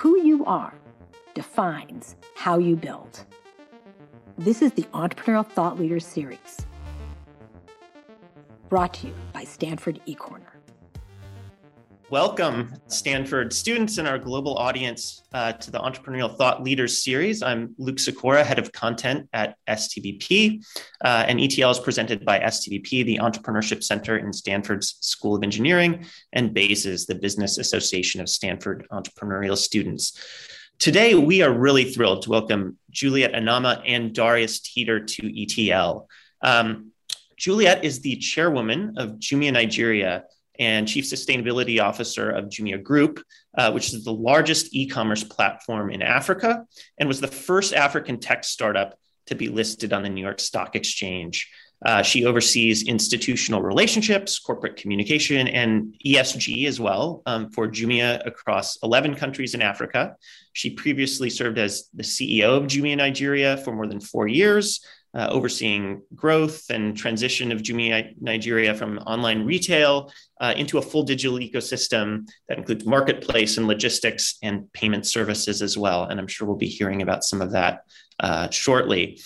Who you are defines how you build. This is the Entrepreneurial Thought Leaders Series, brought to you by Stanford eCorner. Welcome, Stanford students and our global audience uh, to the Entrepreneurial Thought Leaders Series. I'm Luke Sikora, Head of Content at STVP, uh, and ETL is presented by STVP, the Entrepreneurship Center in Stanford's School of Engineering, and BASES, the Business Association of Stanford Entrepreneurial Students. Today, we are really thrilled to welcome Juliet Anammah and Darius Teter to ETL. Um, Juliet is the chairwoman of Jumia Nigeria and Chief Sustainability Officer of Jumia Group, uh, which is the largest e commerce platform in Africa and was the first African tech startup to be listed on the New York Stock Exchange. Uh, she oversees institutional relationships, corporate communication, and ESG as well um, for Jumia across 11 countries in Africa. She previously served as the CEO of Jumia Nigeria for more than four years, uh, overseeing growth and transition of Jumia Nigeria from online retail uh, into a full digital ecosystem that includes marketplace and logistics and payment services as well. And I'm sure we'll be hearing about some of that uh, shortly.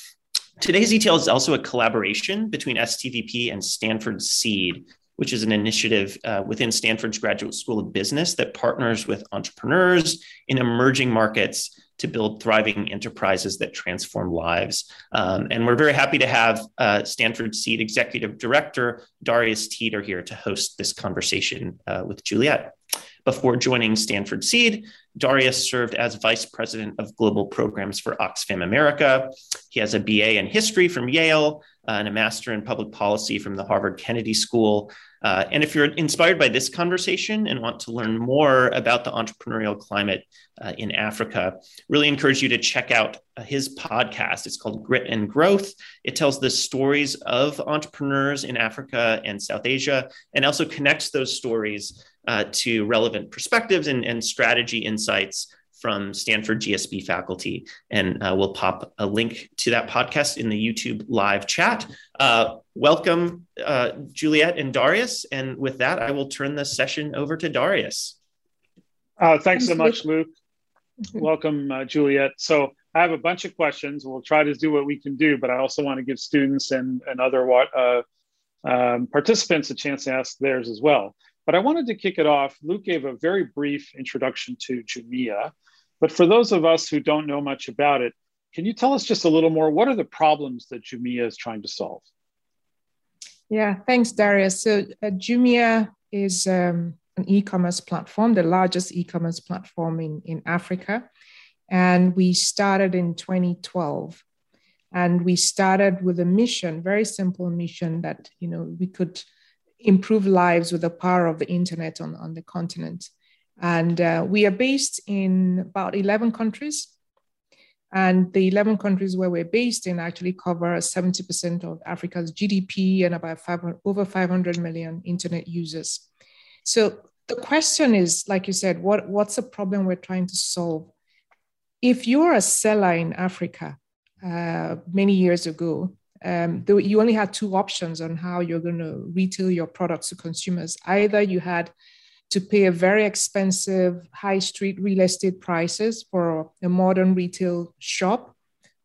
Today's ETL is also a collaboration between STVP and Stanford Seed, which is an initiative uh, within Stanford's Graduate School of Business that partners with entrepreneurs in emerging markets to build thriving enterprises that transform lives. Um, and we're very happy to have uh, Stanford Seed Executive Director Darius Teter here to host this conversation uh, with Juliet. Before joining Stanford Seed, Darius served as Vice President of Global Programs for Oxfam America. He has a BA in History from Yale uh, and a Master in Public Policy from the Harvard Kennedy School. Uh, and if you're inspired by this conversation and want to learn more about the entrepreneurial climate uh, in Africa, really encourage you to check out uh, his podcast. It's called Grit and Growth. It tells the stories of entrepreneurs in Africa and South Asia and also connects those stories uh, to relevant perspectives and, and strategy insights from Stanford GSB faculty. And uh, we'll pop a link to that podcast in the YouTube live chat. Uh, welcome, uh, Juliet and Darius. And with that, I will turn the session over to Darius. Uh, thanks so much, Luke. welcome, uh, Juliet. So I have a bunch of questions. We'll try to do what we can do, but I also want to give students and, and other uh, um, participants a chance to ask theirs as well. But I wanted to kick it off. Luke gave a very brief introduction to Jumia. But for those of us who don't know much about it, can you tell us just a little more? What are the problems that Jumia is trying to solve? Yeah, thanks, Darius. So uh, Jumia is um, an e-commerce platform, the largest e-commerce platform in, in Africa. And we started in 2012. And we started with a mission, very simple mission that, you know, we could improve lives with the power of the internet on, on the continent. And uh, we are based in about 11 countries. And the 11 countries where we're based in actually cover 70% of Africa's GDP and about five, over 500 million internet users. So the question is, like you said, what, what's the problem we're trying to solve? If you're a seller in Africa uh, many years ago, um, you only had two options on how you're going to retail your products to consumers. Either you had to pay a very expensive high street real estate prices for a modern retail shop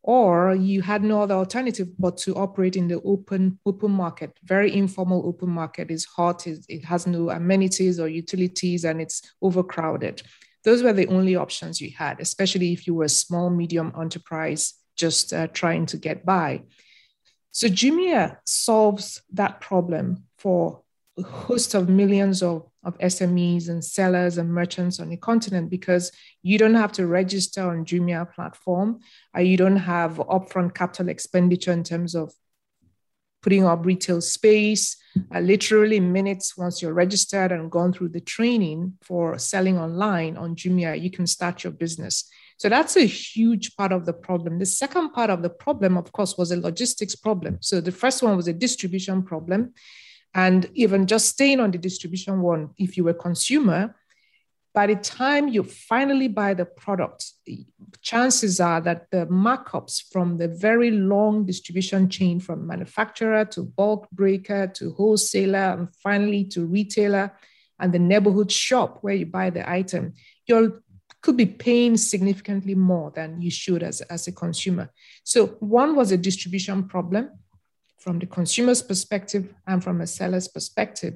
or you had no other alternative but to operate in the open open market. Very informal open market. Is hot. It has no amenities or utilities and it's overcrowded. Those were the only options you had especially if you were a small medium enterprise just uh, trying to get by so jumia solves that problem for a host of millions of of SMEs and sellers and merchants on the continent because you don't have to register on Jumia platform. You don't have upfront capital expenditure in terms of putting up retail space. Uh, literally minutes once you're registered and gone through the training for selling online on Jumia, you can start your business. So that's a huge part of the problem. The second part of the problem, of course, was a logistics problem. So the first one was a distribution problem. And even just staying on the distribution one, if you were a consumer, by the time you finally buy the product, chances are that the markups from the very long distribution chain from manufacturer to bulk breaker to wholesaler and finally to retailer and the neighborhood shop where you buy the item, you're could be paying significantly more than you should as, as a consumer. So, one was a distribution problem from the consumer's perspective and from a seller's perspective.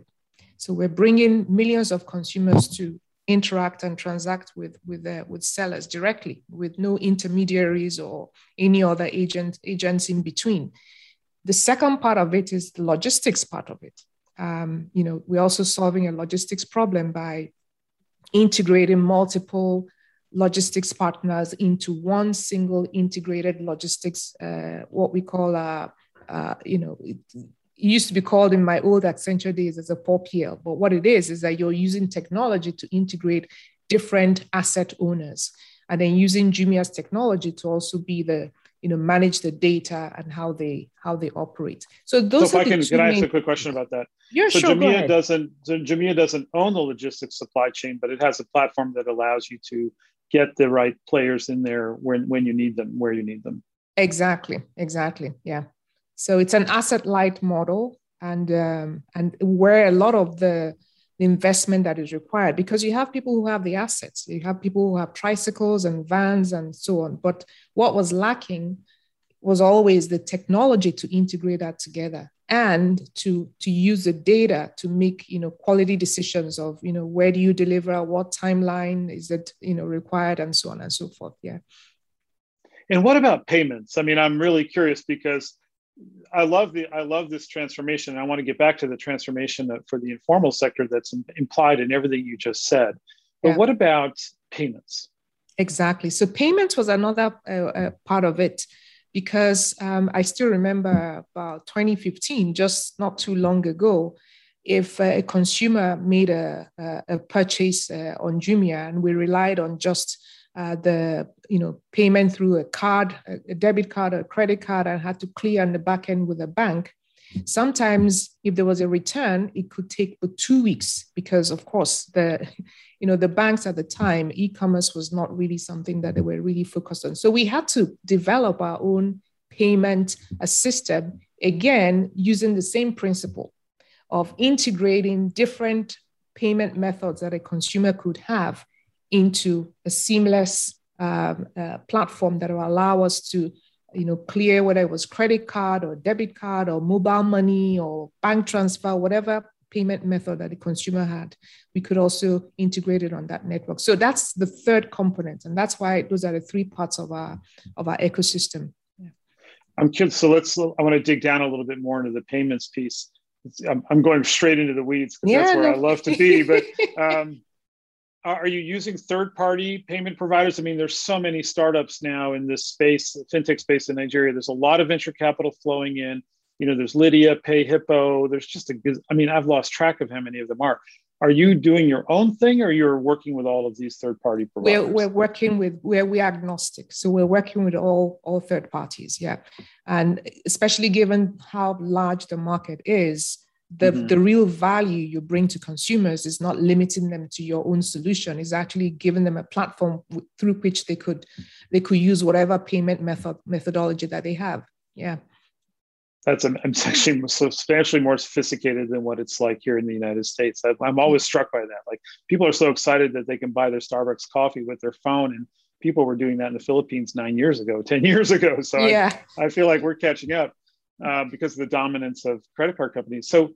So, we're bringing millions of consumers to interact and transact with with uh, with sellers directly with no intermediaries or any other agent agents in between the second part of it is the logistics part of it um, you know we're also solving a logistics problem by integrating multiple logistics partners into one single integrated logistics uh, what we call a uh, you know it, used to be called in my old Accenture days as a 4PL. But what it is, is that you're using technology to integrate different asset owners and then using Jumia's technology to also be the, you know, manage the data and how they how they operate. So those so if I can, can I ask a quick question about that? Yeah, so sure. Jumia doesn't so Jumia doesn't own the logistics supply chain, but it has a platform that allows you to get the right players in there when when you need them, where you need them. Exactly. Exactly. Yeah. So it's an asset light model, and um, and where a lot of the investment that is required because you have people who have the assets, you have people who have tricycles and vans and so on. But what was lacking was always the technology to integrate that together and to to use the data to make you know quality decisions of you know where do you deliver what timeline is it you know required and so on and so forth yeah and what about payments i mean i'm really curious because I love the I love this transformation. I want to get back to the transformation for the informal sector that's implied in everything you just said. But yeah. what about payments? Exactly. So payments was another uh, uh, part of it because um, I still remember about 2015, just not too long ago, if a consumer made a, a, a purchase uh, on Jumia and we relied on just uh, the you know payment through a card, a debit card or a credit card, and had to clear on the back end with a bank. Sometimes, if there was a return, it could take but two weeks because, of course, the you know the banks at the time, e-commerce was not really something that they were really focused on. So we had to develop our own payment system again using the same principle of integrating different payment methods that a consumer could have into a seamless uh, uh, platform that will allow us to you know clear whether it was credit card or debit card or mobile money or bank transfer whatever payment method that the consumer had we could also integrate it on that network so that's the third component and that's why those are the three parts of our of our ecosystem yeah. i'm curious so let's i want to dig down a little bit more into the payments piece I'm, I'm going straight into the weeds because yeah, that's where no. i love to be but um, Uh, are you using third party payment providers? I mean, there's so many startups now in this space, fintech space in Nigeria. There's a lot of venture capital flowing in. You know, there's Lidya, PayHippo. There's just a good, I mean, I've lost track of how many of them are. Are you doing your own thing or you're working with all of these third party providers? We're, we're working with, we're, we're agnostic. So we're working with all, all third parties. Yeah. And especially given how large the market is, the, mm-hmm. the real value you bring to consumers is not limiting them to your own solution. Is actually giving them a platform w- through which they could they could use whatever payment method methodology that they have. Yeah. That's it's actually substantially more sophisticated than what it's like here in the united states. I'm always struck by that. Like people are so excited that they can buy their starbucks coffee with their phone and people were doing that in the philippines nine years ago 10 years ago. So yeah. I, I feel like we're catching up uh, because of the dominance of credit card companies. So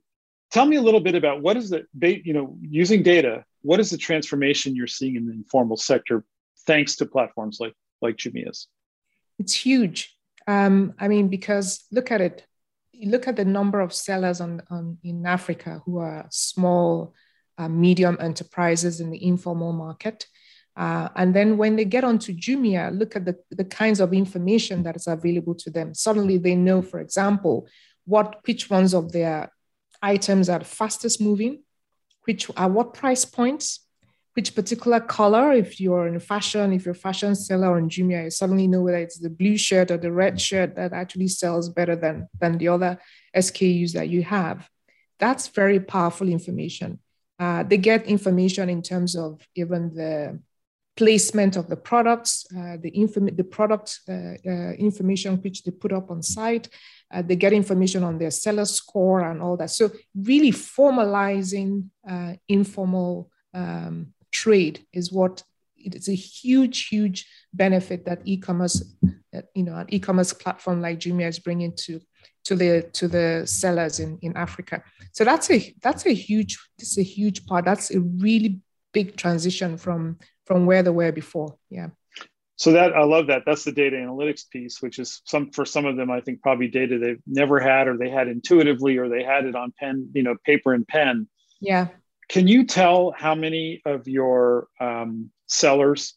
tell me a little bit about what is the, you know, using data, what is the transformation you're seeing in the informal sector thanks to platforms like, like Jumia's? It's huge. Um, I mean, because look at it, look at the number of sellers on, on in Africa who are small, uh, medium enterprises in the informal market. Uh, and then when they get onto Jumia, look at the, the kinds of information that is available to them. Suddenly they know, for example, what which ones of their items are fastest moving, which are what price points, which particular color. If you're in fashion, if you're a fashion seller on Jumia, you suddenly know whether it's the blue shirt or the red shirt that actually sells better than, than the other SKUs that you have. That's very powerful information. Uh, they get information in terms of even the placement of the products, uh, the, inform- the product uh, uh, information which they put up on site. Uh, they get information on their seller score and all that. So really formalizing uh, informal um, trade is what it's a huge, huge benefit that e-commerce, you know, an e-commerce platform like Jumia is bringing to to the to the sellers in in Africa. So that's a that's a huge this is a huge part. That's a really big transition from from where they were before. Yeah. So that I love that. That's the data analytics piece, which is some for some of them, I think probably data they've never had, or they had intuitively, or they had it on pen, you know, paper and pen. Yeah. Can you tell how many of your um, sellers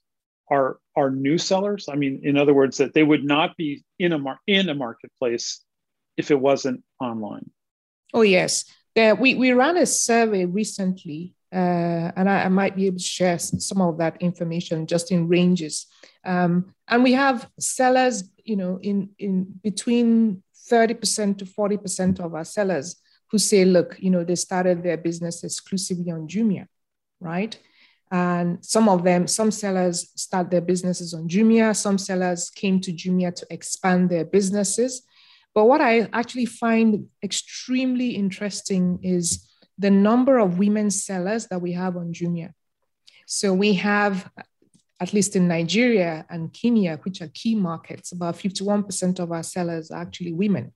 are are new sellers? I mean, in other words, that they would not be in a mar- in a marketplace if it wasn't online. Oh yes, there, we we ran a survey recently uh, and I, I, might be able to share some of that information just in ranges. Um, and we have sellers, you know, in, in between 30% to 40% of our sellers who say, look, you know, they started their business exclusively on Jumia, right? And some of them, some sellers start their businesses on Jumia, some sellers came to Jumia to expand their businesses. But what I actually find extremely interesting is the number of women sellers that we have on Jumia. So we have, at least in Nigeria and Kenya, which are key markets, about 51% of our sellers are actually women.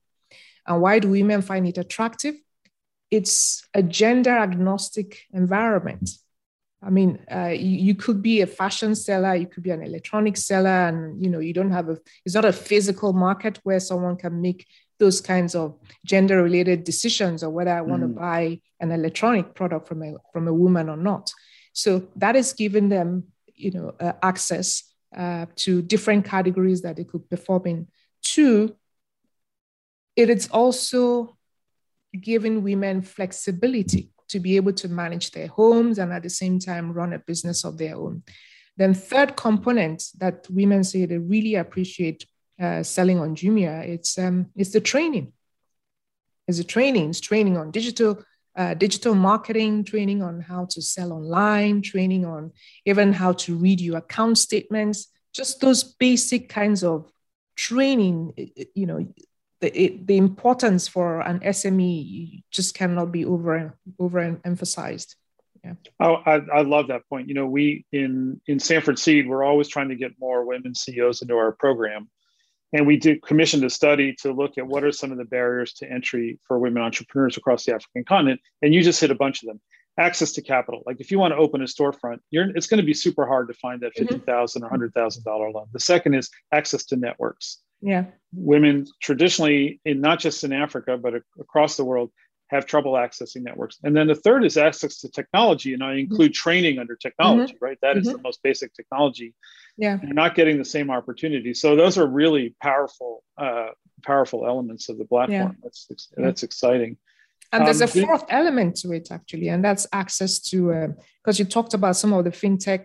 And why do women find it attractive? It's a gender agnostic environment. I mean, uh, you, you, could be a fashion seller, you could be an electronic seller, and you know, you don't have a. It's not a physical market where someone can make those kinds of gender related decisions or whether I want mm. to buy an electronic product from a, from a woman or not. So that is giving them, you know, uh, access uh, to different categories that they could perform in. Two, it is also giving women flexibility to be able to manage their homes and at the same time run a business of their own. Then third component that women say they really appreciate uh, selling on Jumia, it's um, it's the training. It's the training. It's training on digital uh, digital marketing, training on how to sell online, training on even how to read your account statements. Just those basic kinds of training. You know, the it, the importance for an SME just cannot be over overemphasized. Yeah. Oh, I, I love that point. You know, we in in Stanford Seed, we're always trying to get more women CEOs into our program and we did commissioned a study to look at what are some of the barriers to entry for women entrepreneurs across the African continent. And you just hit a bunch of them. Access to capital. Like if you want to open a storefront, you're, it's going to be super hard to find that mm-hmm. fifty thousand mm-hmm. or hundred thousand dollar loan. The second is access to networks. Yeah, women traditionally, in not just in Africa but across the world, have trouble accessing networks. And then the third is access to technology. And I include mm-hmm. training under technology, mm-hmm. right? That is mm-hmm. the most basic technology. Yeah. You're not getting the same opportunity. So those are really powerful, uh, powerful elements of the platform. Yeah. That's that's exciting. And there's um, a fourth element to it actually, and that's access to because uh, you talked about some of the fintech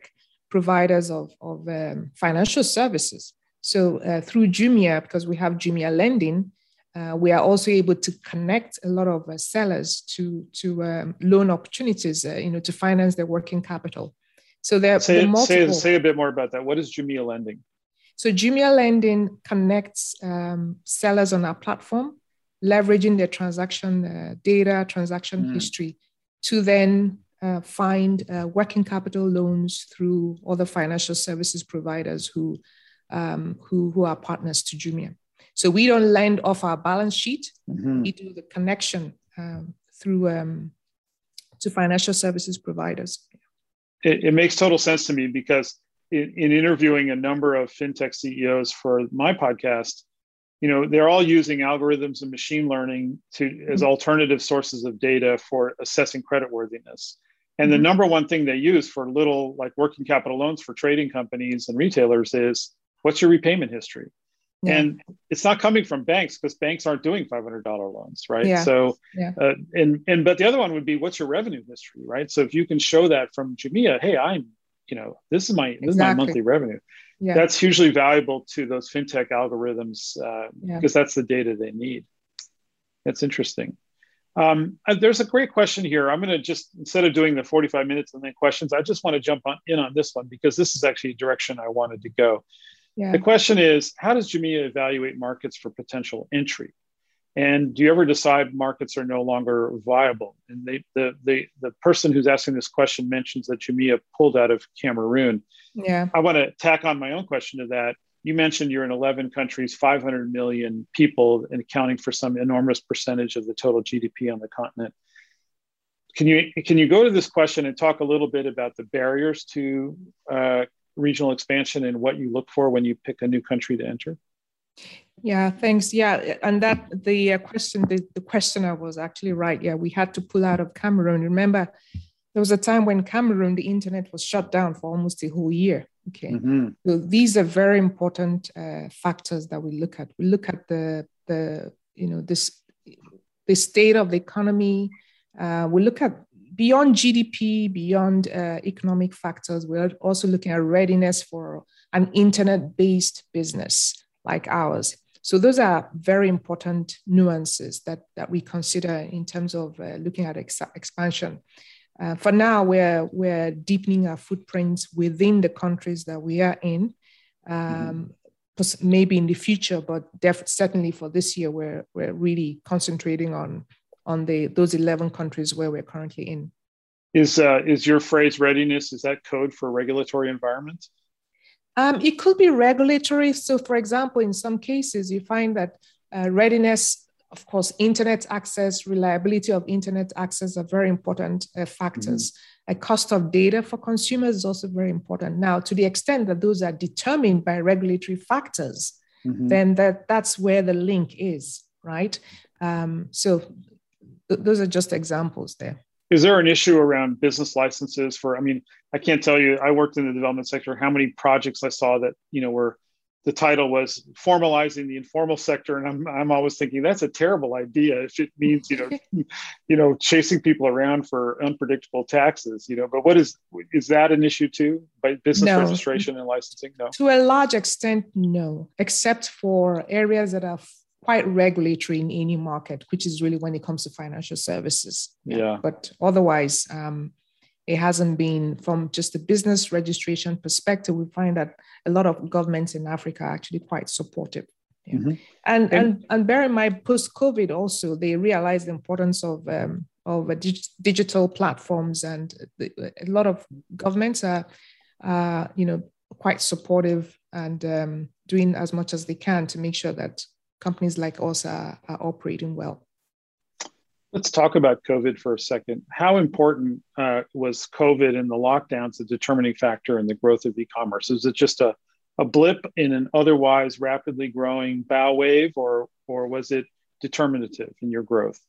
providers of, of um, financial services. So uh, through Jumia, because we have Jumia Lending, uh, we are also able to connect a lot of uh, sellers to to um, loan opportunities, uh, you know, to finance their working capital. So there say, are multiple. Say, say a bit more about that. What is Jumia Lending? So Jumia Lending connects um, sellers on our platform, leveraging their transaction uh, data, transaction mm. history, to then uh, find uh, working capital loans through other financial services providers who um, who who are partners to Jumia. So we don't lend off our balance sheet. Mm-hmm. We do the connection um, through um, to financial services providers. It, it, makes total sense to me because in, in interviewing a number of fintech CEOs for my podcast, you know they're all using algorithms and machine learning to as mm-hmm. alternative sources of data for assessing creditworthiness. And the mm-hmm. number one thing they use for little like working capital loans for trading companies and retailers is what's your repayment history? Yeah. And it's not coming from banks because banks aren't doing $500 loans, right? Yeah. So, yeah. Uh, and and but the other one would be what's your revenue history, right? So if you can show that from Jumia, hey, I'm, you know, this is my exactly. this is my monthly revenue. Yeah. That's hugely valuable to those fintech algorithms uh, yeah. because that's the data they need. That's interesting. Um, uh, there's a great question here. I'm going to just instead of doing the 45 minutes and then questions, I just want to jump on, in on this one because this is actually a direction I wanted to go. Yeah. The question is, how does Jumia evaluate markets for potential entry? And do you ever decide markets are no longer viable? And they, the, the, the person who's asking this question mentions that Jumia pulled out of Cameroon. Yeah. I want to tack on my own question to that. You mentioned you're in 11 countries, 500 million people, and accounting for some enormous percentage of the total GDP on the continent. Can you can you go to this question and talk a little bit about the barriers to uh, regional expansion and what you look for when you pick a new country to enter? Yeah, thanks. Yeah, and that the uh, question, the, the questioner was actually right. Yeah, we had to pull out of Cameroon. Remember, there was a time when Cameroon, the internet was shut down for almost a whole year. Okay, mm-hmm. so these are very important uh, factors that we look at. We look at the the you know this the state of the economy. Uh, we look at beyond GDP, beyond uh, economic factors. We're also looking at readiness for an internet-based business like ours. So those are very important nuances that, that we consider in terms of uh, looking at ex- expansion. Uh, for now, we're, we're deepening our footprints within the countries that we are in. Um, mm-hmm. Maybe in the future, but def- certainly for this year, we're, we're really concentrating on, on the, those 11 countries where we're currently in. Is, uh, is your phrase readiness, is that code for regulatory environment? Um, it could be regulatory. So, for example, in some cases, you find that uh, readiness, of course, internet access, reliability of internet access are very important uh, factors. Mm-hmm. A cost of data for consumers is also very important. Now, to the extent that those are determined by regulatory factors, mm-hmm. then that, that's where the link is, right? Um, so, th- those are just examples there. Is there an issue around business licenses for i mean i can't tell you i worked in the development sector how many projects i saw that you know were the title was formalizing the informal sector and i'm, I'm always thinking that's a terrible idea. If it means you know you know chasing people around for unpredictable taxes you know but what is is that an issue too by business no. registration and licensing? No. To a large extent no except for areas that are quite regulatory in any market, which is really when it comes to financial services. Yeah. yeah. But otherwise, um, it hasn't been from just the business registration perspective. We find that a lot of governments in Africa are actually quite supportive. Yeah. Mm-hmm. And, and, and bear in mind, post COVID also they realized the importance of um, of dig- digital platforms, and the, a lot of governments are, uh, you know, quite supportive and um, doing as much as they can to make sure that companies like us are, are operating well. Let's talk about COVID for a second. How important uh, was COVID and the lockdowns a determining factor in the growth of e-commerce? Is it just a, a blip in an otherwise rapidly growing bow wave, or or was it determinative in your growth?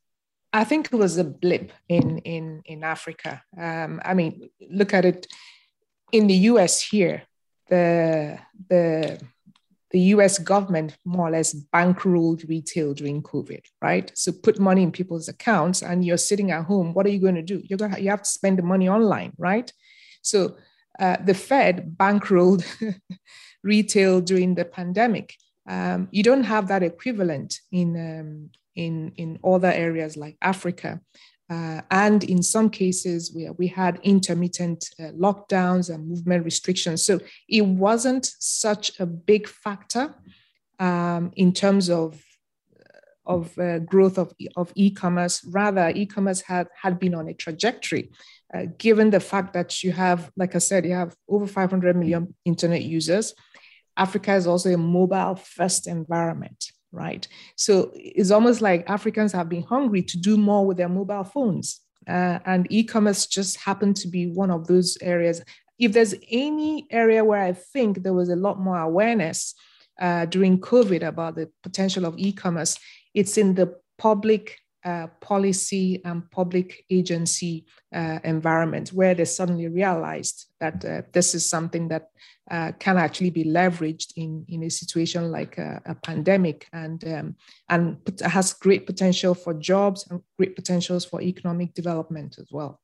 I think it was a blip in in in Africa. Um, I mean, look at it in the U.S. here. The the the US government more or less bankrolled retail during COVID, right? So put money in people's accounts and you're sitting at home. What are you going to do? You're going to, you have to spend the money online, right? So uh, the Fed bankrolled retail during the pandemic. Um, you don't have that equivalent in, um, in, in other areas like Africa. Uh, and in some cases, we, we had intermittent uh, lockdowns and movement restrictions. So it wasn't such a big factor um, in terms of, of uh, growth of, of e-commerce. Rather, e-commerce had, had been on a trajectory, uh, given the fact that you have, like I said, you have over 500 million internet users. Africa is also a mobile first environment right? So it's almost like Africans have been hungry to do more with their mobile phones. Uh, and e-commerce just happened to be one of those areas. If there's any area where I think there was a lot more awareness uh, during COVID about the potential of e-commerce, it's in the public uh, policy and public agency uh, environment where they suddenly realized that uh, this is something that uh, can actually be leveraged in, in a situation like a, a pandemic and, um, and has great potential for jobs and great potentials for economic development as well.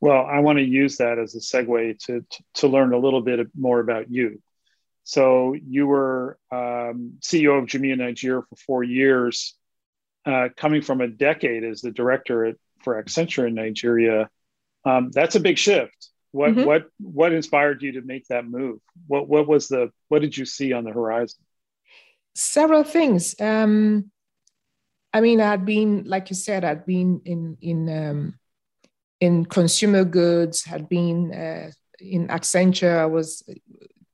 Well, I want to use that as a segue to, to, learn a little bit more about you. So you were um, CEO of Jumia Nigeria for four years uh, coming from a decade as the director at, for Accenture in Nigeria, um, that's a big shift. What mm-hmm. what what inspired you to make that move? What what was the what did you see on the horizon? Several things. Um, I mean, I'd been, like you said, I'd been in in um, in consumer goods, had been uh, in Accenture. I was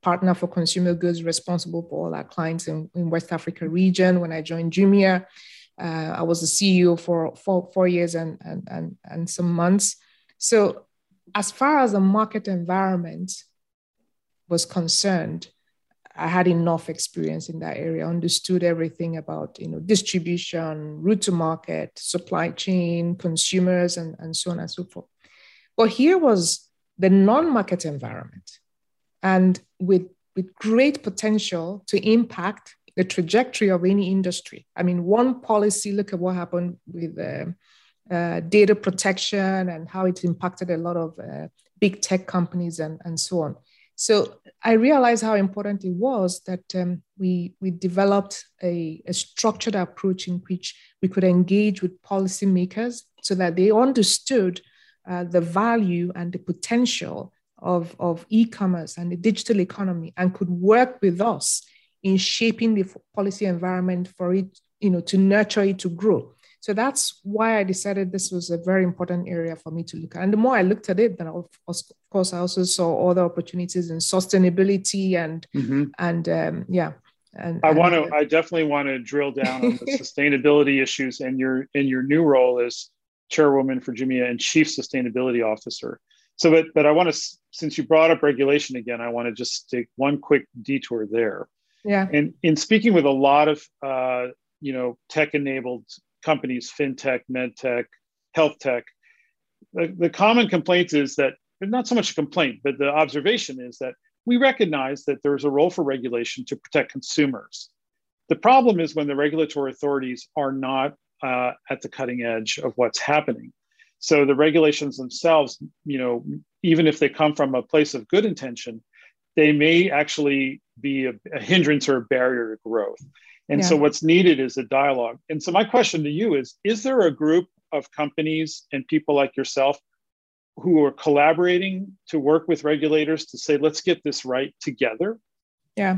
partner for consumer goods, responsible for all our clients in, in West Africa region. When I joined Jumia, uh, I was the CEO for four, four years and, and, and, and some months. So as far as the market environment was concerned, I had enough experience in that area, understood everything about you know distribution, route to market, supply chain, consumers, and, and so on and so forth. But here was the non-market environment, and with with great potential to impact the trajectory of any industry. I mean, one policy. Look at what happened with uh, uh, data protection and how it impacted a lot of uh, big tech companies and, and so on. So I realized how important it was that um, we, we developed a, a structured approach in which we could engage with policymakers so that they understood uh, the value and the potential of, of e-commerce and the digital economy and could work with us in shaping the policy environment for it, you know, to nurture it to grow. So that's why I decided this was a very important area for me to look at. And the more I looked at it, then of course I also saw other opportunities in sustainability and mm-hmm. and um, yeah. And, I want to. I definitely want to drill down on the sustainability issues and your in your new role as chairwoman for Jumia and chief sustainability officer. So, but but I want to since you brought up regulation again, I want to just take one quick detour there. Yeah. And in speaking with a lot of uh, you know tech enabled companies, fintech, medtech, health tech, the, the common complaint is that not so much a complaint, but the observation is that we recognize that there's a role for regulation to protect consumers. The problem is when the regulatory authorities are not uh, at the cutting edge of what's happening. So the regulations themselves, you know, even if they come from a place of good intention, they may actually be a, a hindrance or a barrier to growth. And yeah. so what's needed is a dialogue. And so my question to you is is there a group of companies and people like yourself who are collaborating to work with regulators to say let's get this right together? Yeah.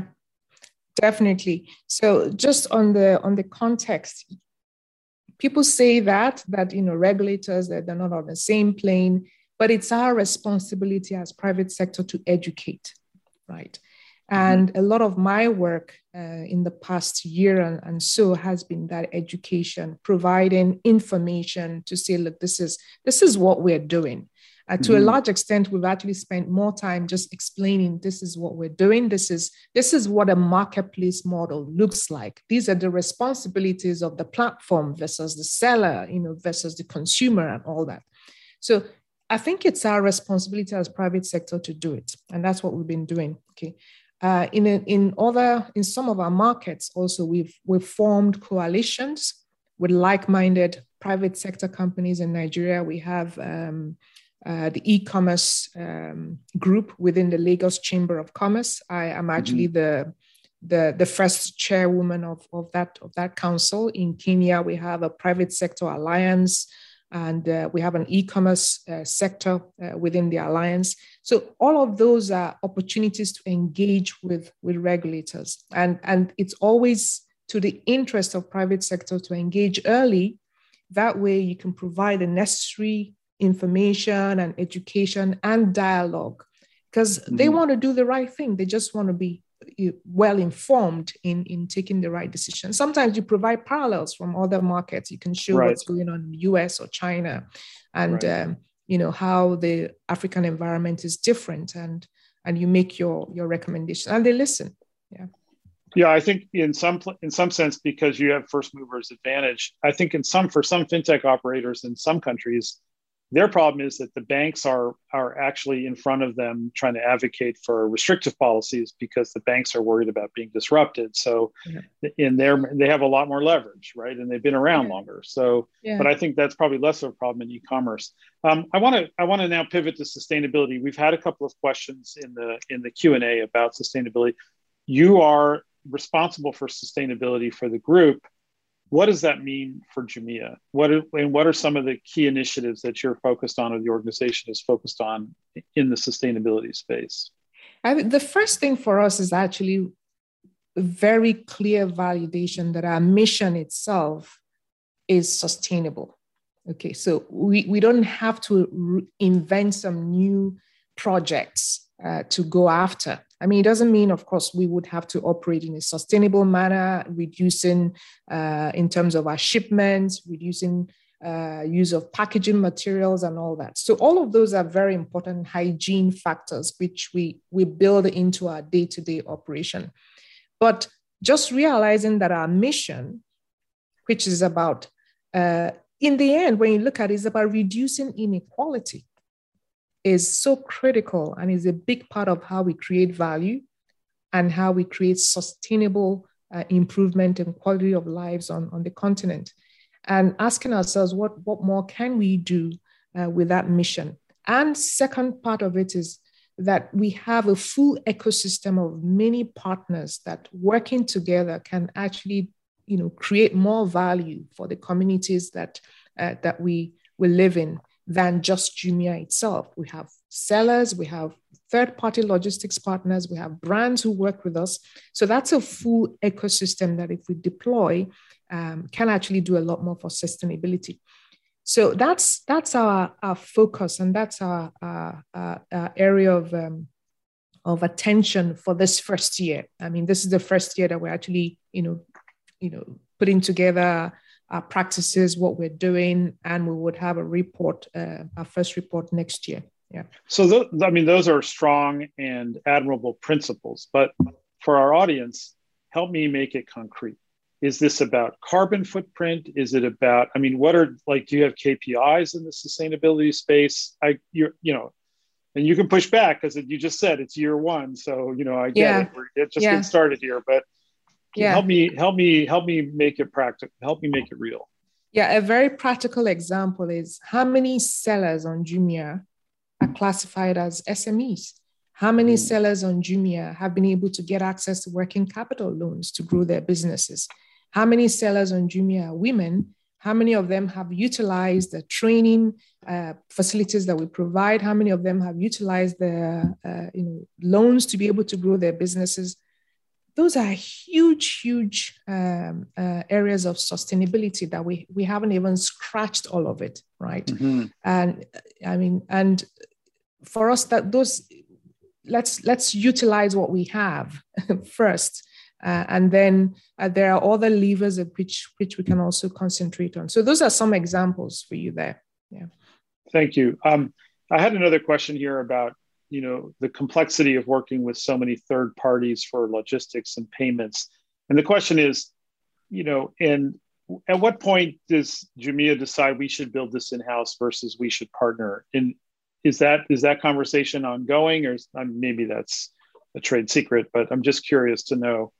Definitely. So just on the on the context people say that that you know regulators that they're not on the same plane but it's our responsibility as private sector to educate right Mm-hmm. And a lot of my work uh, in the past year and, and, so has been that education, providing information to say, look, this is this is what we're doing. Uh, to mm-hmm. a large extent, we've actually spent more time just explaining this is what we're doing. This is this is what a marketplace model looks like. These are the responsibilities of the platform versus the seller, you know, versus the consumer and all that. So I think it's our responsibility as private sector to do it, and that's what we've been doing. Okay, uh, in, in other, in some of our markets also, we've, we've formed coalitions with like-minded private sector companies in Nigeria. We have um, uh, the e-commerce um, group within the Lagos Chamber of Commerce. I am actually mm-hmm. the the, the first chairwoman of, of that of that council. In Kenya, we have a private sector alliance and uh, we have an e-commerce uh, sector uh, within the alliance. So all of those are opportunities to engage with with regulators. And and it's always to the interest of private sector to engage early. That way you can provide the necessary information and education and dialogue because mm-hmm. they want to do the right thing. They just want to be well informed in in taking the right decision. Sometimes you provide parallels from other markets. You can show right. what's going on in the us or china and right. um, you know how the african environment is different and and you make your your recommendation. And they listen. Yeah. Yeah i think in some in some sense because you have first movers advantage i think in some for some fintech operators in some countries their problem is that the banks are are actually in front of them trying to advocate for restrictive policies because the banks are worried about being disrupted. So yeah. in their they have a lot more leverage, right? And they've been around yeah. longer. So, yeah. but I think that's probably less of a problem in e-commerce. Um, I want to I want to now pivot to sustainability. We've had a couple of questions in the in the Q and A about sustainability. You are responsible for sustainability for the group what does that mean for Jumia? What are, and what are some of the key initiatives that you're focused on or the organization is focused on in the sustainability space? I, the first thing for us is actually very clear validation that our mission itself is sustainable. Okay, so we, we don't have to re- invent some new projects uh, to go after. I mean, it doesn't mean, of course, we would have to operate in a sustainable manner, reducing uh, in terms of our shipments, reducing uh, use of packaging materials and all that. So all of those are very important hygiene factors which we we build into our day-to-day operation. But just realizing that our mission, which is about uh, in the end, when you look at it, is about reducing inequality, is so critical and is a big part of how we create value and how we create sustainable uh, improvement in quality of lives on, on the continent and asking ourselves what, what more can we do uh, with that mission. And second part of it is that we have a full ecosystem of many partners that working together can actually you know create more value for the communities that uh, that we we live in than just Jumia itself. We have sellers, we have third party logistics partners, we have brands who work with us. So that's a full ecosystem that if we deploy, um, can actually do a lot more for sustainability. So that's that's our, our focus and that's our, our, our area of um, of attention for this first year. I mean, this is the first year that we're actually, you know, you know, putting together our practices, what we're doing, and we would have a report, uh, our first report next year. Yeah. So, th- I mean, those are strong and admirable principles. But for our audience, help me make it concrete is this about carbon footprint is it about i mean what are like do you have kpis in the sustainability space i you're you know and you can push back because you just said it's year one so you know i get yeah. it we're just yeah. getting started here but yeah. help me help me help me make it practical help me make it real yeah a very practical example is how many sellers on jumia are classified as smes how many mm. sellers on Jumia have been able to get access to working capital loans to grow their businesses? How many sellers on Jumia are women? How many of them have utilized the training uh, facilities that we provide? How many of them have utilized the uh, you know, loans to be able to grow their businesses? Those are huge, huge um, uh, areas of sustainability that we, we haven't even scratched all of it, right? Mm-hmm. And I mean, and for us, that those let's let's utilize what we have first uh, and then uh, there are other levers at which, which we can also concentrate on. So those are some examples for you there. Yeah. Thank you. Um, I had another question here about, you know, the complexity of working with so many third parties for logistics and payments. And the question is, you know, and at what point does Jumia decide we should build this in-house versus we should partner? And is that is that conversation ongoing, or is, maybe that's a trade secret? But I'm just curious to know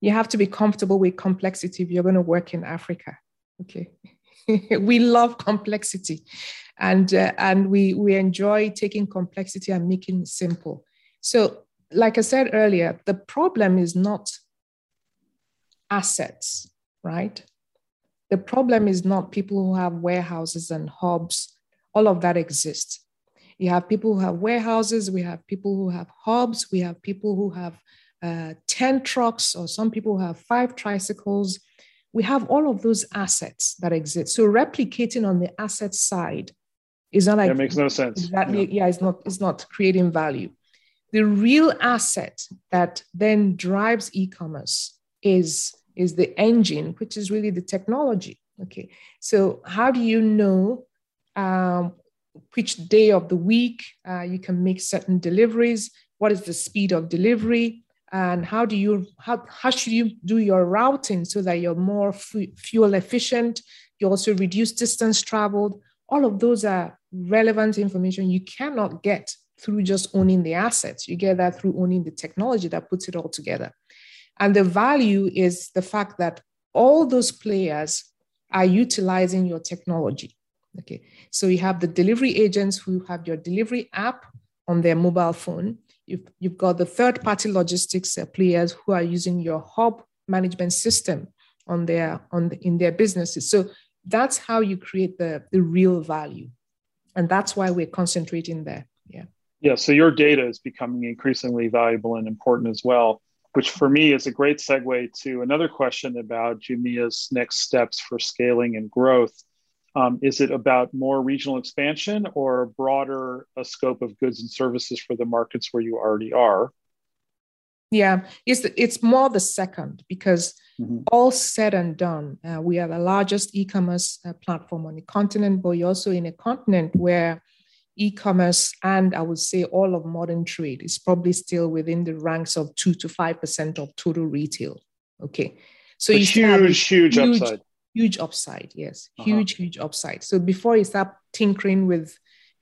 you have to be comfortable with complexity if you're going to work in Africa. Okay. we love complexity and uh, and we we enjoy taking complexity and making it simple. So like I said earlier, the problem is not assets, right? The problem is not people who have warehouses and hubs. All of that exists. You have people who have warehouses, we have people who have hubs, we have people who have uh, 10 trucks, or some people who have five tricycles. We have all of those assets that exist. So replicating on the asset side is not like that makes no sense. Exactly, yeah. yeah, it's not it's not creating value. The real asset that then drives e-commerce is is the engine, which is really the technology. Okay, so how do you know um, which day of the week uh, you can make certain deliveries? What is the speed of delivery? and how do you how, how should you do your routing so that you're more f- fuel efficient you also reduce distance traveled all of those are relevant information you cannot get through just owning the assets. You get that through owning the technology that puts it all together. And the value is the fact that all those players are utilizing your technology. Okay. So you have the delivery agents who have your delivery app on their mobile phone. You've, you've got the third party logistics uh, players who are using your hub management system on their on the, in their businesses. So that's how you create the, the real value. And that's why we're concentrating there. Yeah. Yeah. So your data is becoming increasingly valuable and important as well. which for me is a great segue to another question about Jumia's next steps for scaling and growth. Um, is it about more regional expansion or broader a scope of goods and services for the markets where you already are? Yeah, it's it's more the second because mm-hmm. all said and done, uh, we are the largest e-commerce uh, platform on the continent, but we're also in a continent where e-commerce and I would say all of modern trade is probably still within the ranks of two to five percent of total retail. Okay, so huge, huge, huge upside. Huge upside, yes, uh-huh. huge, huge upside. So before you start tinkering with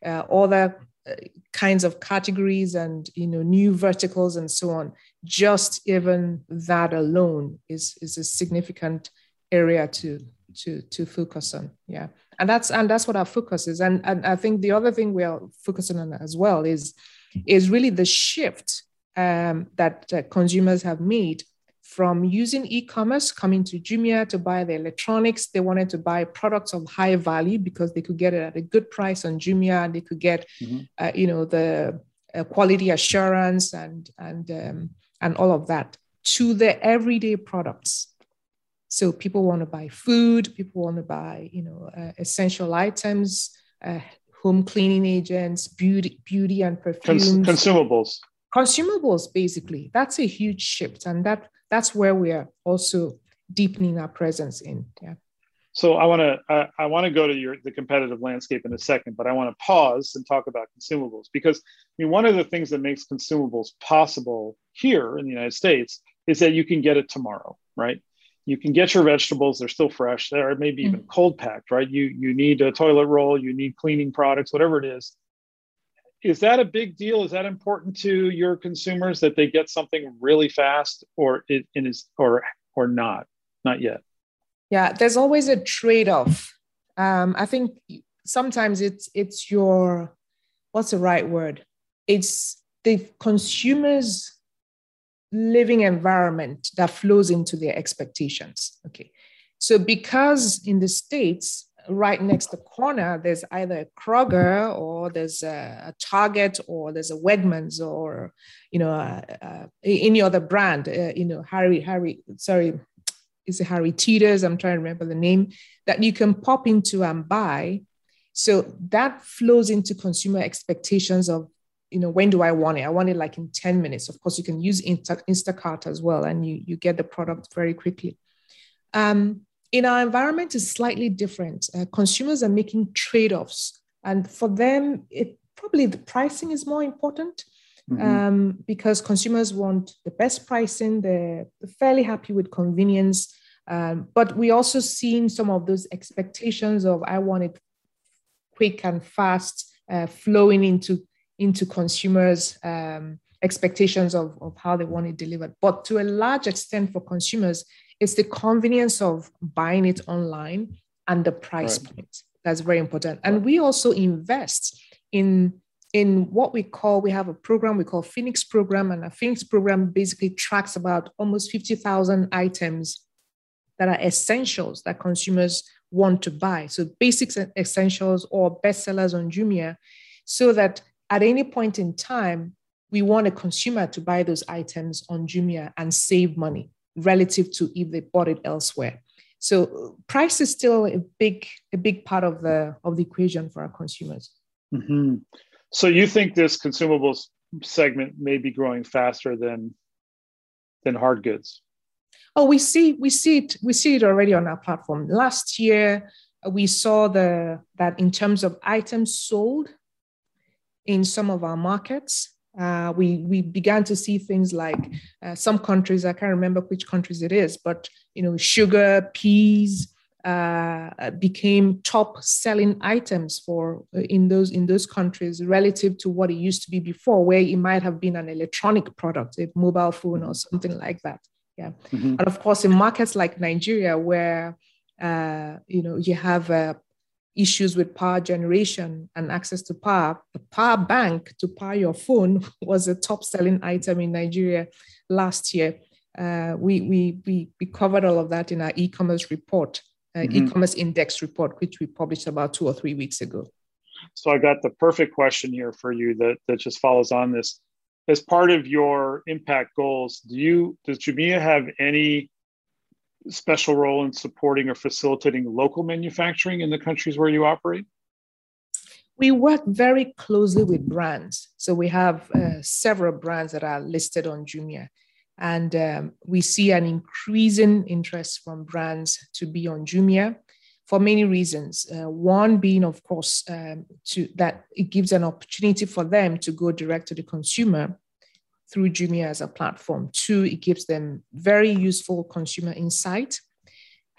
uh, other uh, kinds of categories and you know new verticals and so on, just even that alone is is a significant area to to to focus on. Yeah and that's and that's what our focus is and and i think the other thing we are focusing on as well is is really the shift um, that consumers have made from using e-commerce coming to jumia to buy the electronics they wanted to buy products of high value because they could get it at a good price on jumia and they could get mm-hmm. uh, you know the uh, quality assurance and and um, and all of that to the everyday products so people want to buy food, people want to buy, you know, uh, essential items, uh, home cleaning agents, beauty, beauty and perfumes, Cons- consumables, consumables. Basically, that's a huge shift, and that that's where we are also deepening our presence in. Yeah. So I want to uh, I want to go to your the competitive landscape in a second, but I want to pause and talk about consumables because I mean one of the things that makes consumables possible here in the United States is that you can get it tomorrow, right? you can get your vegetables they're still fresh they're maybe mm-hmm. even cold packed right? You you need a toilet roll you need cleaning products whatever it is. Is that a big deal? Is that important to your consumers that they get something really fast or it, it is or or not? Not yet yeah there's always a trade-off um, i think sometimes it's it's your what's the right word it's the consumers living environment that flows into their expectations. Okay. So because in the States, right next to corner, there's either a Kroger or there's a, a Target or there's a Wegmans or, you know, uh, uh, any other brand, uh, you know, Harry, Harry, sorry, is Harry Teeters? I'm trying to remember the name that you can pop into and buy. So that flows into consumer expectations of you know, when do I want it? I want it like in 10 minutes. Of course, you can use Insta- Instacart as well, and you, you get the product very quickly. Um, in our environment, is slightly different. Uh, consumers are making trade offs, and for them, it probably the pricing is more important. Mm-hmm. Um, because consumers want the best pricing, they're fairly happy with convenience. Um, but we also seen some of those expectations of I want it quick and fast uh, flowing into into consumers' um, expectations of, of how they want it delivered. But to a large extent, for consumers, it's the convenience of buying it online and the price right. point. That's very important. And we also invest in in what we call we have a program we call phoenix program and a phoenix program basically tracks about almost 50000 items that are essentials that consumers want to buy so basics and essentials or bestsellers on jumia so that at any point in time, we want a consumer to buy those items on Jumia and save money relative to if they bought it elsewhere. So price is still a big a big part of the of the equation for our consumers. Mm-hmm. So you think this consumables segment may be growing faster than than hard goods? Oh, we see we see it we see it already on our platform. Last year we saw the that in terms of items sold in some of our markets. Uh, we we began to see things like uh, some countries I can't remember which countries it is, but you know sugar, peas uh, became top selling items for uh, in those in those countries relative to what it used to be before, where it might have been an electronic product, a mobile phone or something like that. Yeah, mm-hmm. and of course in markets like Nigeria, where uh, you know you have issues with power generation and access to power, a power bank to power your phone was a top selling item in Nigeria last year. Uh, we, we, we, we covered all of that in our e commerce report, uh, mm-hmm. e commerce index report, which we published about two or three weeks ago. So I got the perfect question here for you that, that just follows on this. as part of your impact goals, do you does Jumia have any special role in supporting or facilitating local manufacturing in the countries where you operate? We work very closely with brands. So we have uh, several brands that are listed on Jumia. And um, we see an increasing interest from brands to be on Jumia for many reasons. Uh, one being, of course, um, to that it gives an opportunity for them to go direct to the consumer through Jumia as a platform. Two, it gives them very useful consumer insight.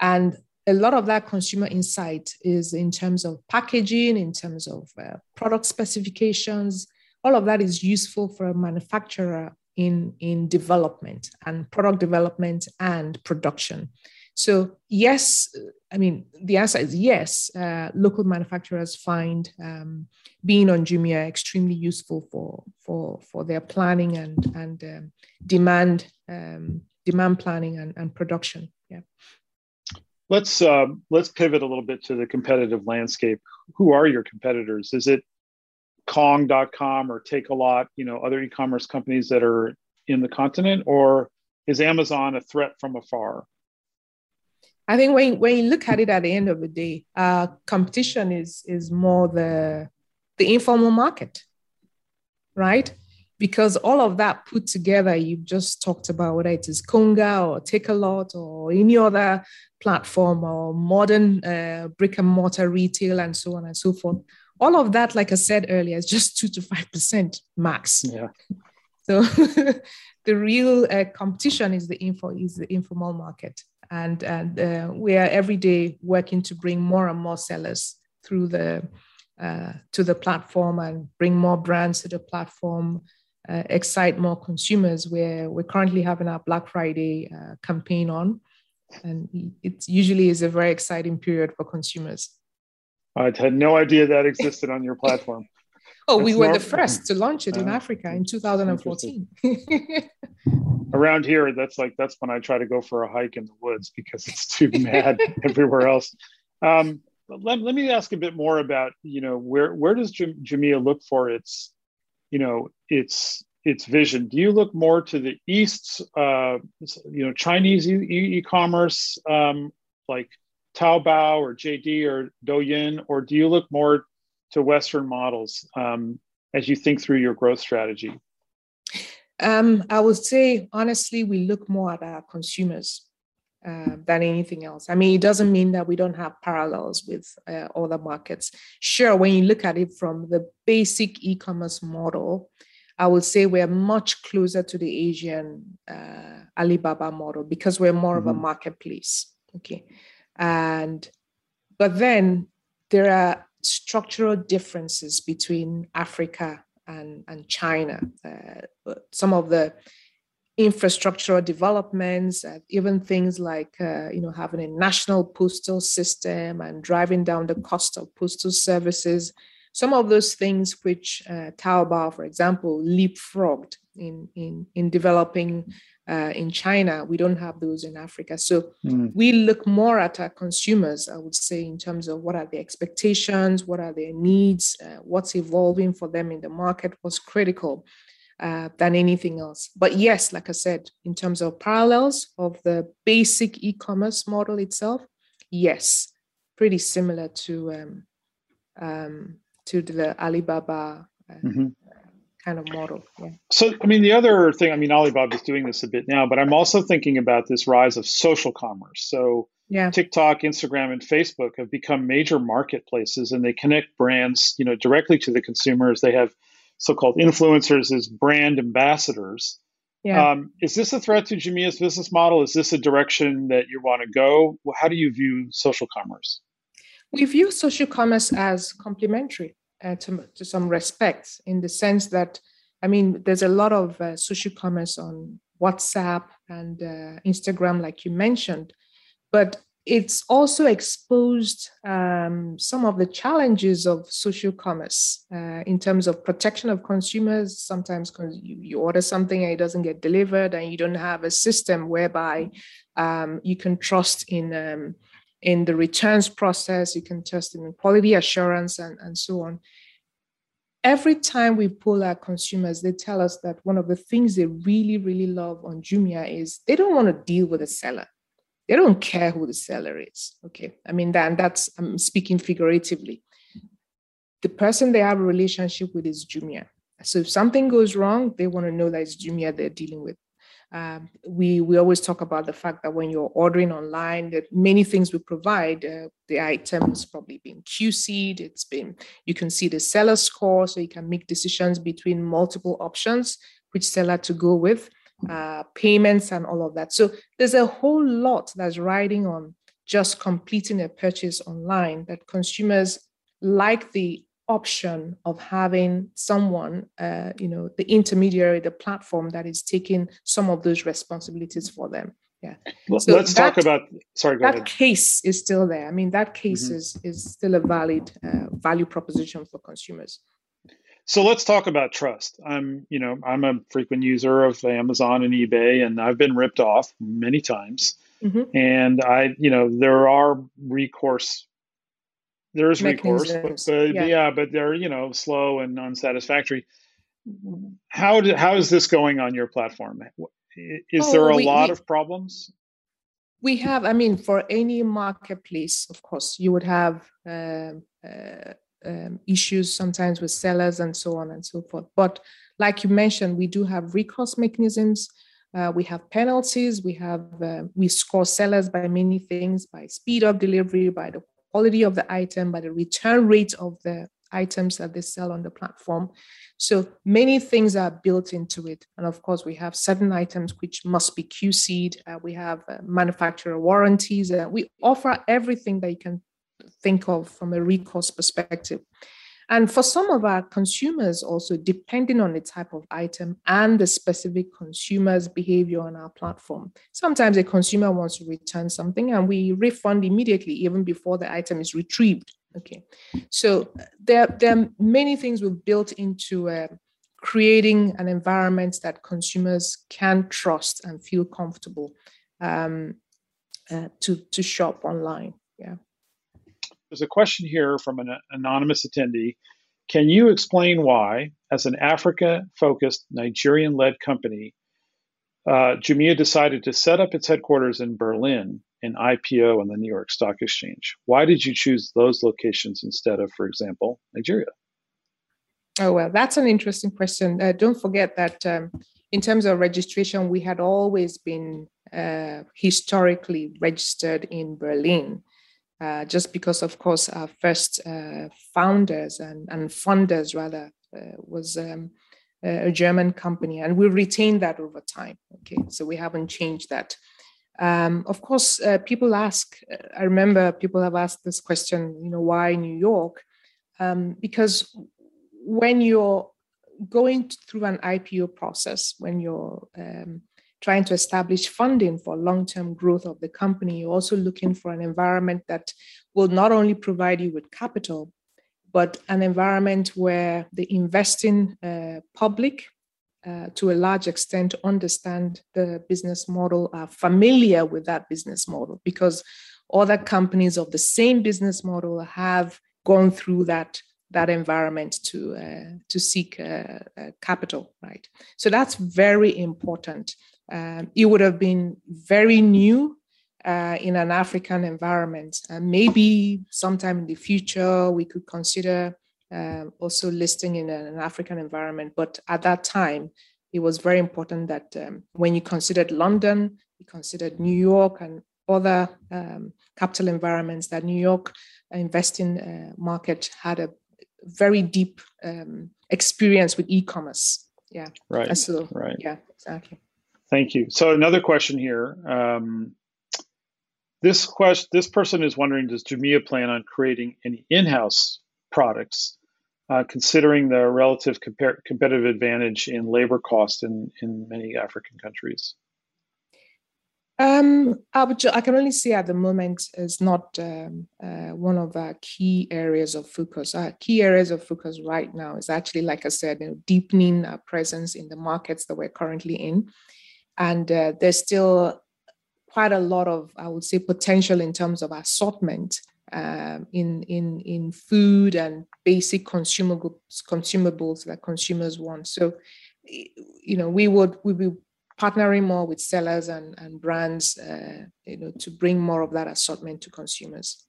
And a lot of that consumer insight is in terms of packaging, in terms of uh, product specifications. All of that is useful for a manufacturer in, in development and product development and production. So, yes, I mean, the answer is yes. Uh, local manufacturers find um, being on Jumia extremely useful for, for, for their planning and, and um, demand, um, demand planning and, and production. Yeah. Let's, uh, let's pivot a little bit to the competitive landscape. Who are your competitors? Is it Konga.com or Takealot, you know, other e-commerce companies that are in the continent, or is Amazon a threat from afar? I think when, when you look at it at the end of the day, uh, competition is is more the the informal market, right? Because all of that put together, you've just talked about whether it is Konga or Takealot or any other platform or modern uh, brick and mortar retail and so on and so forth. All of that, like I said earlier, is just two to five percent max. Yeah. So the real uh, competition is the info is the informal market and and uh, we are every day working to bring more and more sellers through the uh, to the platform and bring more brands to the platform uh, excite more consumers where we're currently having our black friday uh, campaign on and it usually is a very exciting period for consumers i had no idea that existed on your platform Oh, we were the first to launch it in uh, Africa in 2014. Around here, that's like that's when I try to go for a hike in the woods because it's too mad everywhere else. Um, let, let me ask a bit more about you know where where does Jumia look for its you know its its vision? Do you look more to the east, uh, you know, Chinese e- commerce um, like Taobao or JD or Douyin, or do you look more to Western models um, as you think through your growth strategy? Um, I would say, honestly, we look more at our consumers uh, than anything else. I mean, it doesn't mean that we don't have parallels with uh, other markets. Sure, when you look at it from the basic e commerce model, I would say we're much closer to the Asian uh, Alibaba model because we're more mm-hmm. of a mm-hmm. marketplace. Okay. And, but then there are structural differences between Africa and, and China. Uh, some of the infrastructural developments, uh, even things like uh, you know having a national postal system and driving down the cost of postal services. Some of those things which uh, Taobao, for example, leapfrogged in in in developing uh, in China. We don't have those in Africa. So mm. we look more at our consumers, I would say, in terms of what are the expectations, what are their needs, uh, what's evolving for them in the market, what's critical. Uh, than anything else. But yes, like I said, in terms of parallels of the basic e commerce model itself, yes, pretty similar to um, um, to the Alibaba uh, mm-hmm kind of model. Yeah. So, I mean, the other thing, I mean, Alibaba is doing this a bit now, but I'm also thinking about this rise of social commerce. So, yeah. TikTok, Instagram, and Facebook have become major marketplaces, and they connect brands, you know, directly to the consumers. They have so-called influencers as brand ambassadors. Yeah. Um, is this a threat to Jumia's business model? Is this a direction that you want to go? How do you view social commerce? We view social commerce as complementary uh, to, to some respects in the sense that, I mean, there's a lot of uh, social commerce on WhatsApp and uh, Instagram, like you mentioned, but it's also exposed um, some of the challenges of social commerce uh, in terms of protection of consumers. Sometimes you, you, order something and it doesn't get delivered, and you don't have a system whereby um, you can trust in um, in the returns process, you can test them in quality assurance and, and so on. every time we pull our consumers, they tell us that one of the things they really, really love on Jumia is they don't want to deal with a seller. They don't care who the seller is. Okay. I mean, then that's, I'm speaking figuratively. The person they have a relationship with is Jumia. So if something goes wrong, they want to know that it's Jumia they're dealing with. Um, we we always talk about the fact that when you're ordering online, that many things we provide, uh, the items probably been QC'd. It's been you can see the seller score, so you can make decisions between multiple options, which seller to go with, uh, payments and all of that. So there's a whole lot that's riding on just completing a purchase online that consumers like the option of having someone, uh, you know, the intermediary, the platform that is taking some of those responsibilities for them. Yeah. Well, so let's that, talk about. Sorry, that ahead. case is still there. I mean, that case mm-hmm. is is still a valid uh, value proposition for consumers. So let's talk about trust. I'm, you know, I'm a frequent user of Amazon and eBay, and I've been ripped off many times. Mm-hmm. And I, you know, there are recourse there is recourse, but, yeah. yeah. but they're you know slow and unsatisfactory. How do, how is this going on your platform? Is oh, there a we, lot we, of problems? We have, I mean, for any marketplace, of course, you would have um, uh, um, issues sometimes with sellers and so on and so forth. But like you mentioned, we do have recourse mechanisms. Uh, we have penalties. We have uh, we score sellers by many things, by speed of delivery, by the quality of the item, by the return rate of the items that they sell on the platform. So many things are built into it. And of course, we have certain items which must be QC'd. Uh, we have uh, manufacturer warranties. Uh, we offer everything that you can think of from a recourse perspective. And for some of our consumers, also depending on the type of item and the specific consumer's behavior on our platform, sometimes a consumer wants to return something and we refund immediately, even before the item is retrieved. Okay, so there, there are many things we've built into uh, creating an environment that consumers can trust and feel comfortable um, uh, to to shop online. Yeah. There's a question here from an anonymous attendee. Can you explain why, as an Africa focused Nigerian led company, uh, Jumia decided to set up its headquarters in Berlin and IPO on the New York Stock Exchange? Why did you choose those locations instead of, for example, Nigeria? Oh, well, that's an interesting question. Uh, don't forget that um, in terms of registration, we had always been uh, historically registered in Berlin uh, just because, of course, our first uh, founders and, and funders rather uh, was um, a German company, and we retained that over time. Okay, so we haven't changed that. Um, of course, uh, people ask. I remember people have asked this question. You know, why New York? Um, because when you're going through an IPO process, when you're um, trying to establish funding for long-term growth of the company. You're also looking for an environment that will not only provide you with capital, but an environment where the investing uh, public, uh, to a large extent, understand the business model, are familiar with that business model, because other companies of the same business model have gone through that that environment to uh, to seek uh, uh, capital right so that's very important um, it would have been very new uh, in an African environment. And maybe sometime in the future, we could consider um, also listing in an African environment. But at that time, it was very important that um, when you considered London, you considered New York and other um, capital environments, that New York investing uh, market had a very deep um, experience with e-commerce. Yeah. Right. So, right. Yeah, exactly. Thank you. So another question here. Um, this question, this person is wondering: Does Jumia plan on creating any in-house products, uh, considering the relative compar- competitive advantage in labor cost in in many African countries? Um, I, can only say at the moment is not um, uh, one of our key areas of focus. Our key areas of focus right now is actually, like I said, you know, deepening our presence in the markets that we're currently in and uh, there's still quite a lot of, I would say, potential in terms of assortment um, in in in food and basic consumables consumables that consumers want. So, you know, we would we be partnering more with sellers and, and brands, uh, you know, to bring more of that assortment to consumers.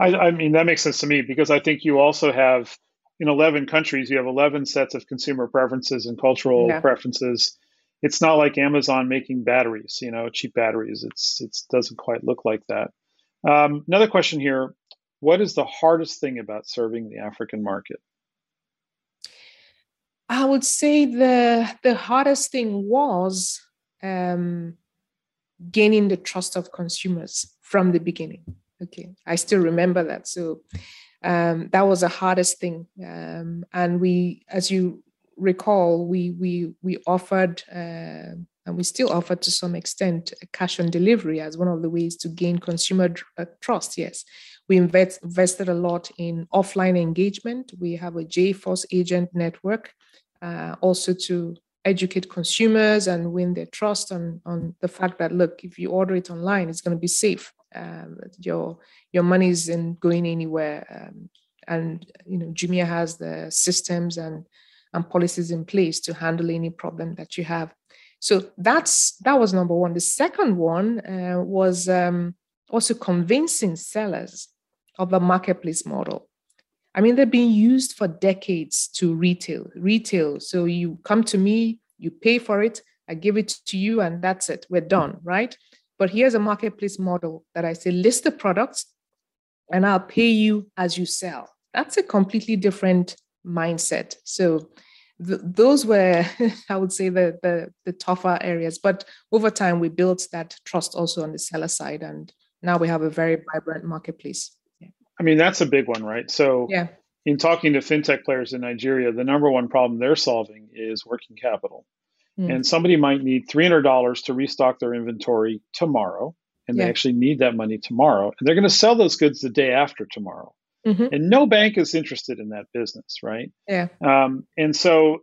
I, I, mean, that makes sense to me because I think you also have in 11 countries, you have 11 sets of consumer preferences and cultural yeah. preferences. It's not like Amazon making batteries, you know, cheap batteries. It's it doesn't quite look like that. Um, another question here: What is the hardest thing about serving the African market? I would say the the hardest thing was um, gaining the trust of consumers from the beginning. Okay, I still remember that. So um, that was the hardest thing, um, and we, as you recall, we we we offered. Uh, and we still offer to some extent cash on delivery as one of the ways to gain consumer uh, trust. Yes, we invest, invested a lot in offline engagement. We have a JForce agent network uh, also to educate consumers and win their trust on, on the fact that look if you order it online it's going to be safe um, your your money isn't going anywhere um, and you know jumia has the systems and and policies in place to handle any problem that you have so that's that was number one the second one uh, was um, also convincing sellers of a marketplace model I mean, they're being used for decades to retail. Retail. So you come to me, you pay for it, I give it to you, and that's it. We're done, right? But here's a marketplace model that I say list the products and I'll pay you as you sell. That's a completely different mindset. So th- those were, I would say, the, the the tougher areas. But over time, we built that trust also on the seller side, and now we have a very vibrant marketplace. I mean, that's a big one, right? So, yeah. in talking to fintech players in Nigeria, the number one problem they're solving is working capital. Mm. And somebody might need $300 to restock their inventory tomorrow, and yeah. they actually need that money tomorrow. And they're going to sell those goods the day after tomorrow. Mm-hmm. And no bank is interested in that business, right? Yeah. Um, and so,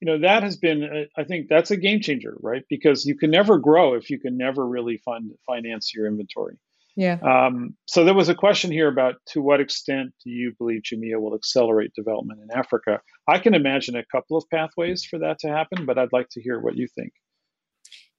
you know, that has been, uh, I think that's a game changer, right? Because you can never grow if you can never really fund finance your inventory. Yeah. Um, so there was a question here about to what extent do you believe Jumia will accelerate development in Africa? I can imagine a couple of pathways for that to happen, but I'd like to hear what you think.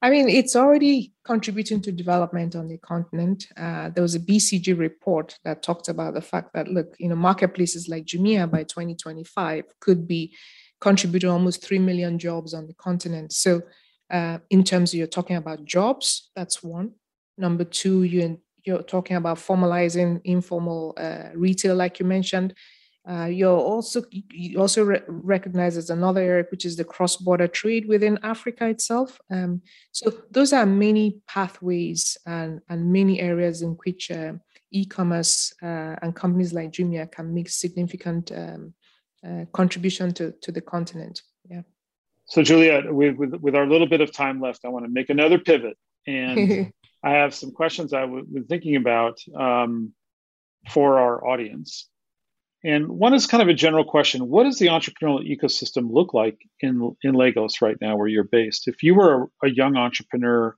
I mean, it's already contributing to development on the continent. Uh, there was a BCG report that talked about the fact that, look, you know, marketplaces like Jumia by 2025 could be contributing almost 3 million jobs on the continent. So, uh, in terms of you're talking about jobs, that's one. Number two, you you're talking about formalizing informal uh, retail, like you mentioned. Uh, you're also you also re- recognize as another area, which is the cross-border trade within Africa itself. Um, so those are many pathways and and many areas in which uh, e-commerce uh, and companies like Jumia can make significant um, uh, contribution to to the continent. Yeah. So Juliet, with, with with our little bit of time left, I want to make another pivot and I have some questions I was thinking about um, for our audience. And one is kind of a general question What does the entrepreneurial ecosystem look like in, in Lagos right now, where you're based? If you were a, a young entrepreneur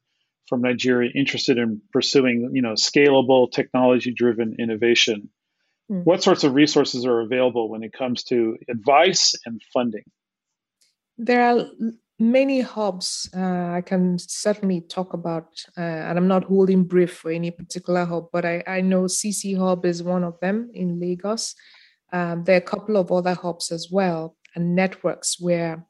from Nigeria interested in pursuing you know, scalable, technology driven innovation, mm. what sorts of resources are available when it comes to advice and funding? There are many hubs uh, I can certainly talk about, uh, and I'm not holding brief for any particular hub, but I, I know CC Hub is one of them in Lagos. Um, there are a couple of other hubs as well, and networks where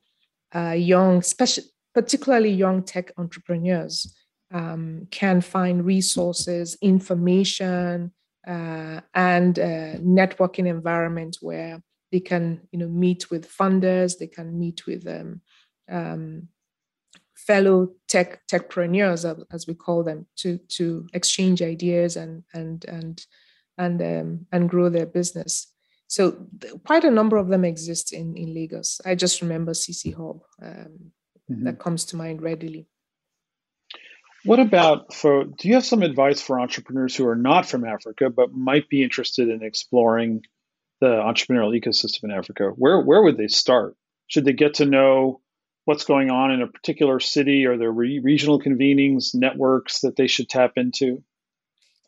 uh, young, special, particularly young tech entrepreneurs, um, can find resources, information, uh, and networking environment where they can, you know, meet with funders, they can meet with um, um, fellow tech techpreneurs, as we call them, to to exchange ideas and and and and um, and grow their business. So quite a number of them exist in in Lagos. I just remember CC Hub um, mm-hmm. that comes to mind readily. What about for? Do you have some advice for entrepreneurs who are not from Africa but might be interested in exploring the entrepreneurial ecosystem in Africa? Where where would they start? Should they get to know what's going on in a particular city? Are there re- regional convenings, networks that they should tap into?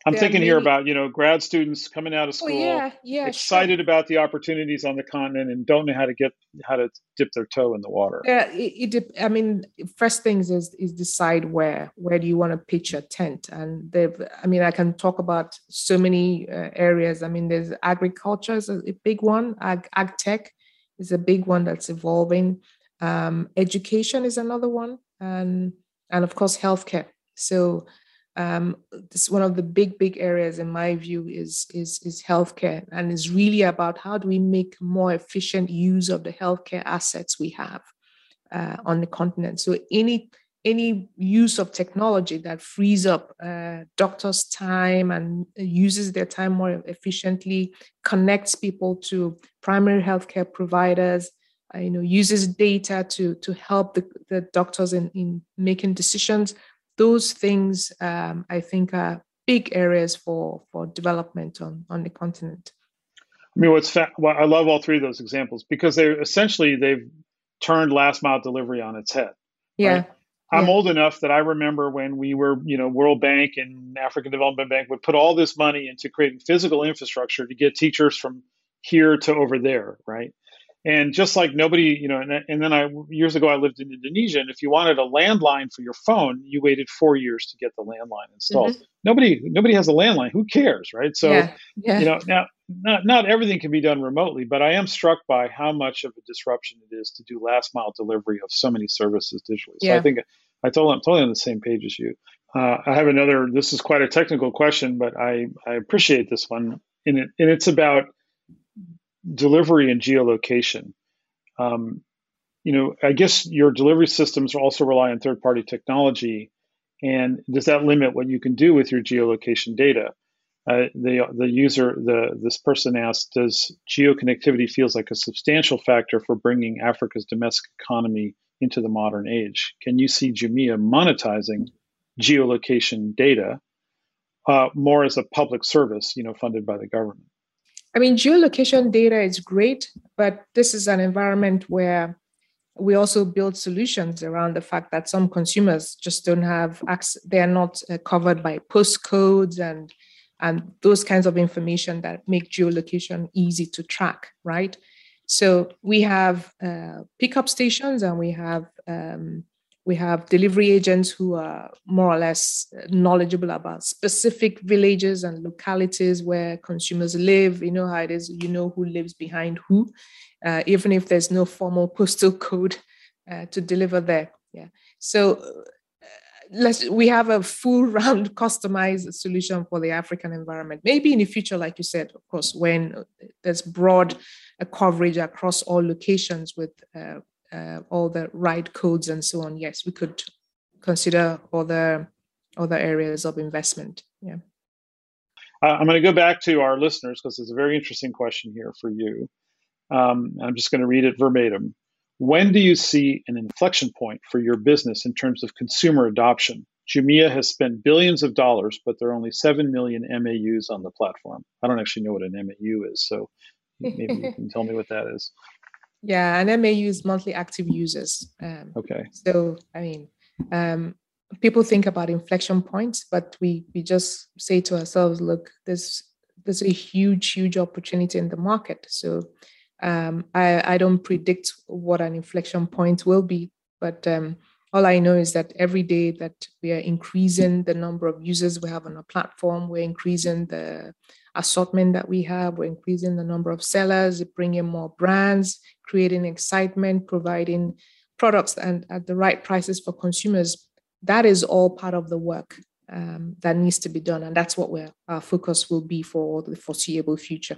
I'm thinking here about you know grad students coming out of school, oh, yeah, yeah, excited sure. about the opportunities on the continent, and don't know how to get how to dip their toe in the water. Yeah, it, it I mean, first things is is decide where where do you want to pitch your tent, and they've. I mean, I can talk about so many uh, areas. I mean, there's agriculture is a, a big one. Ag, ag tech is a big one that's evolving. Um, education is another one, and and of course healthcare. So um, this one of the big big areas in my view is is is healthcare and is really about how do we make more efficient use of the healthcare assets we have uh, on the continent. So any any use of technology that frees up uh, doctors time and uses their time more efficiently connects people to primary healthcare providers uh, you know uses data to to help the, the doctors in, in making decisions those things um, I think are big areas for for development on on the continent. I mean, what's fa- well, I love all three of those examples because they essentially they've turned last mile delivery on its head. Yeah. Right? I'm yeah. old enough that I remember when we were, you know, World Bank and African Development Bank would put all this money into creating physical infrastructure to get teachers from here to over there, right? And just like nobody, you know, and, and then I years ago I lived in Indonesia, and if you wanted a landline for your phone, you waited four years to get the landline installed. Mm-hmm. Nobody, nobody has a landline. Who cares, right? So, yeah. Yeah. you know, now not not everything can be done remotely, but I am struck by how much of a disruption it is to do last mile delivery of so many services digitally. So yeah. I think I told I'm totally on the same page as you. Uh, I have another. This is quite a technical question, but I I appreciate this one, and it and it's about delivery and geolocation. Um, you know, I guess your delivery systems also rely on third-party technology, and does that limit what you can do with your geolocation data? Uh, the the user the this person asked, does geoconnectivity feels like a substantial factor for bringing Africa's domestic economy into the modern age? Can you see Jumia monetizing geolocation data uh, more as a public service, you know, funded by the government? I mean, geolocation data is great, but this is an environment where we also build solutions around the fact that some consumers just don't have access, they are not uh, covered by postcodes and and those kinds of information that make geolocation easy to track, right? So we have uh, pickup stations and we have um, we have delivery agents who are more or less knowledgeable about specific villages and localities where consumers live. You know how it is, you know who lives behind who, uh, even if there's no formal postal code uh, to deliver there. Yeah. So uh, let's we have a full round customized solution for the African environment. Maybe in the future, like you said, of course, when there's broad uh, coverage across all locations with uh, all the right codes and so on, yes, we could consider other other areas of investment. Yeah. I'm going to go back to our listeners because it's a very interesting question here for you. Um, I'm just going to read it verbatim. When do you see an inflection point for your business in terms of consumer adoption? Jumia has spent billions of dollars, but there are only 7 million MAUs on the platform. I don't actually know what an MAU is, so maybe you can tell me what that is. Yeah, and MAU is monthly active users. Um, okay. So, I mean, um, people think about inflection points, but we we just say to ourselves, look, there's there's a huge, huge opportunity in the market. So, um, I I don't predict what an inflection point will be, but um, all I know is that every day that we are increasing the number of users we have on our platform, we're increasing the assortment that we have. We're increasing the number of sellers, bringing more brands, creating excitement, providing products and at the right prices for consumers. That is all part of the work um, that needs to be done, and that's what our focus will be for the foreseeable future.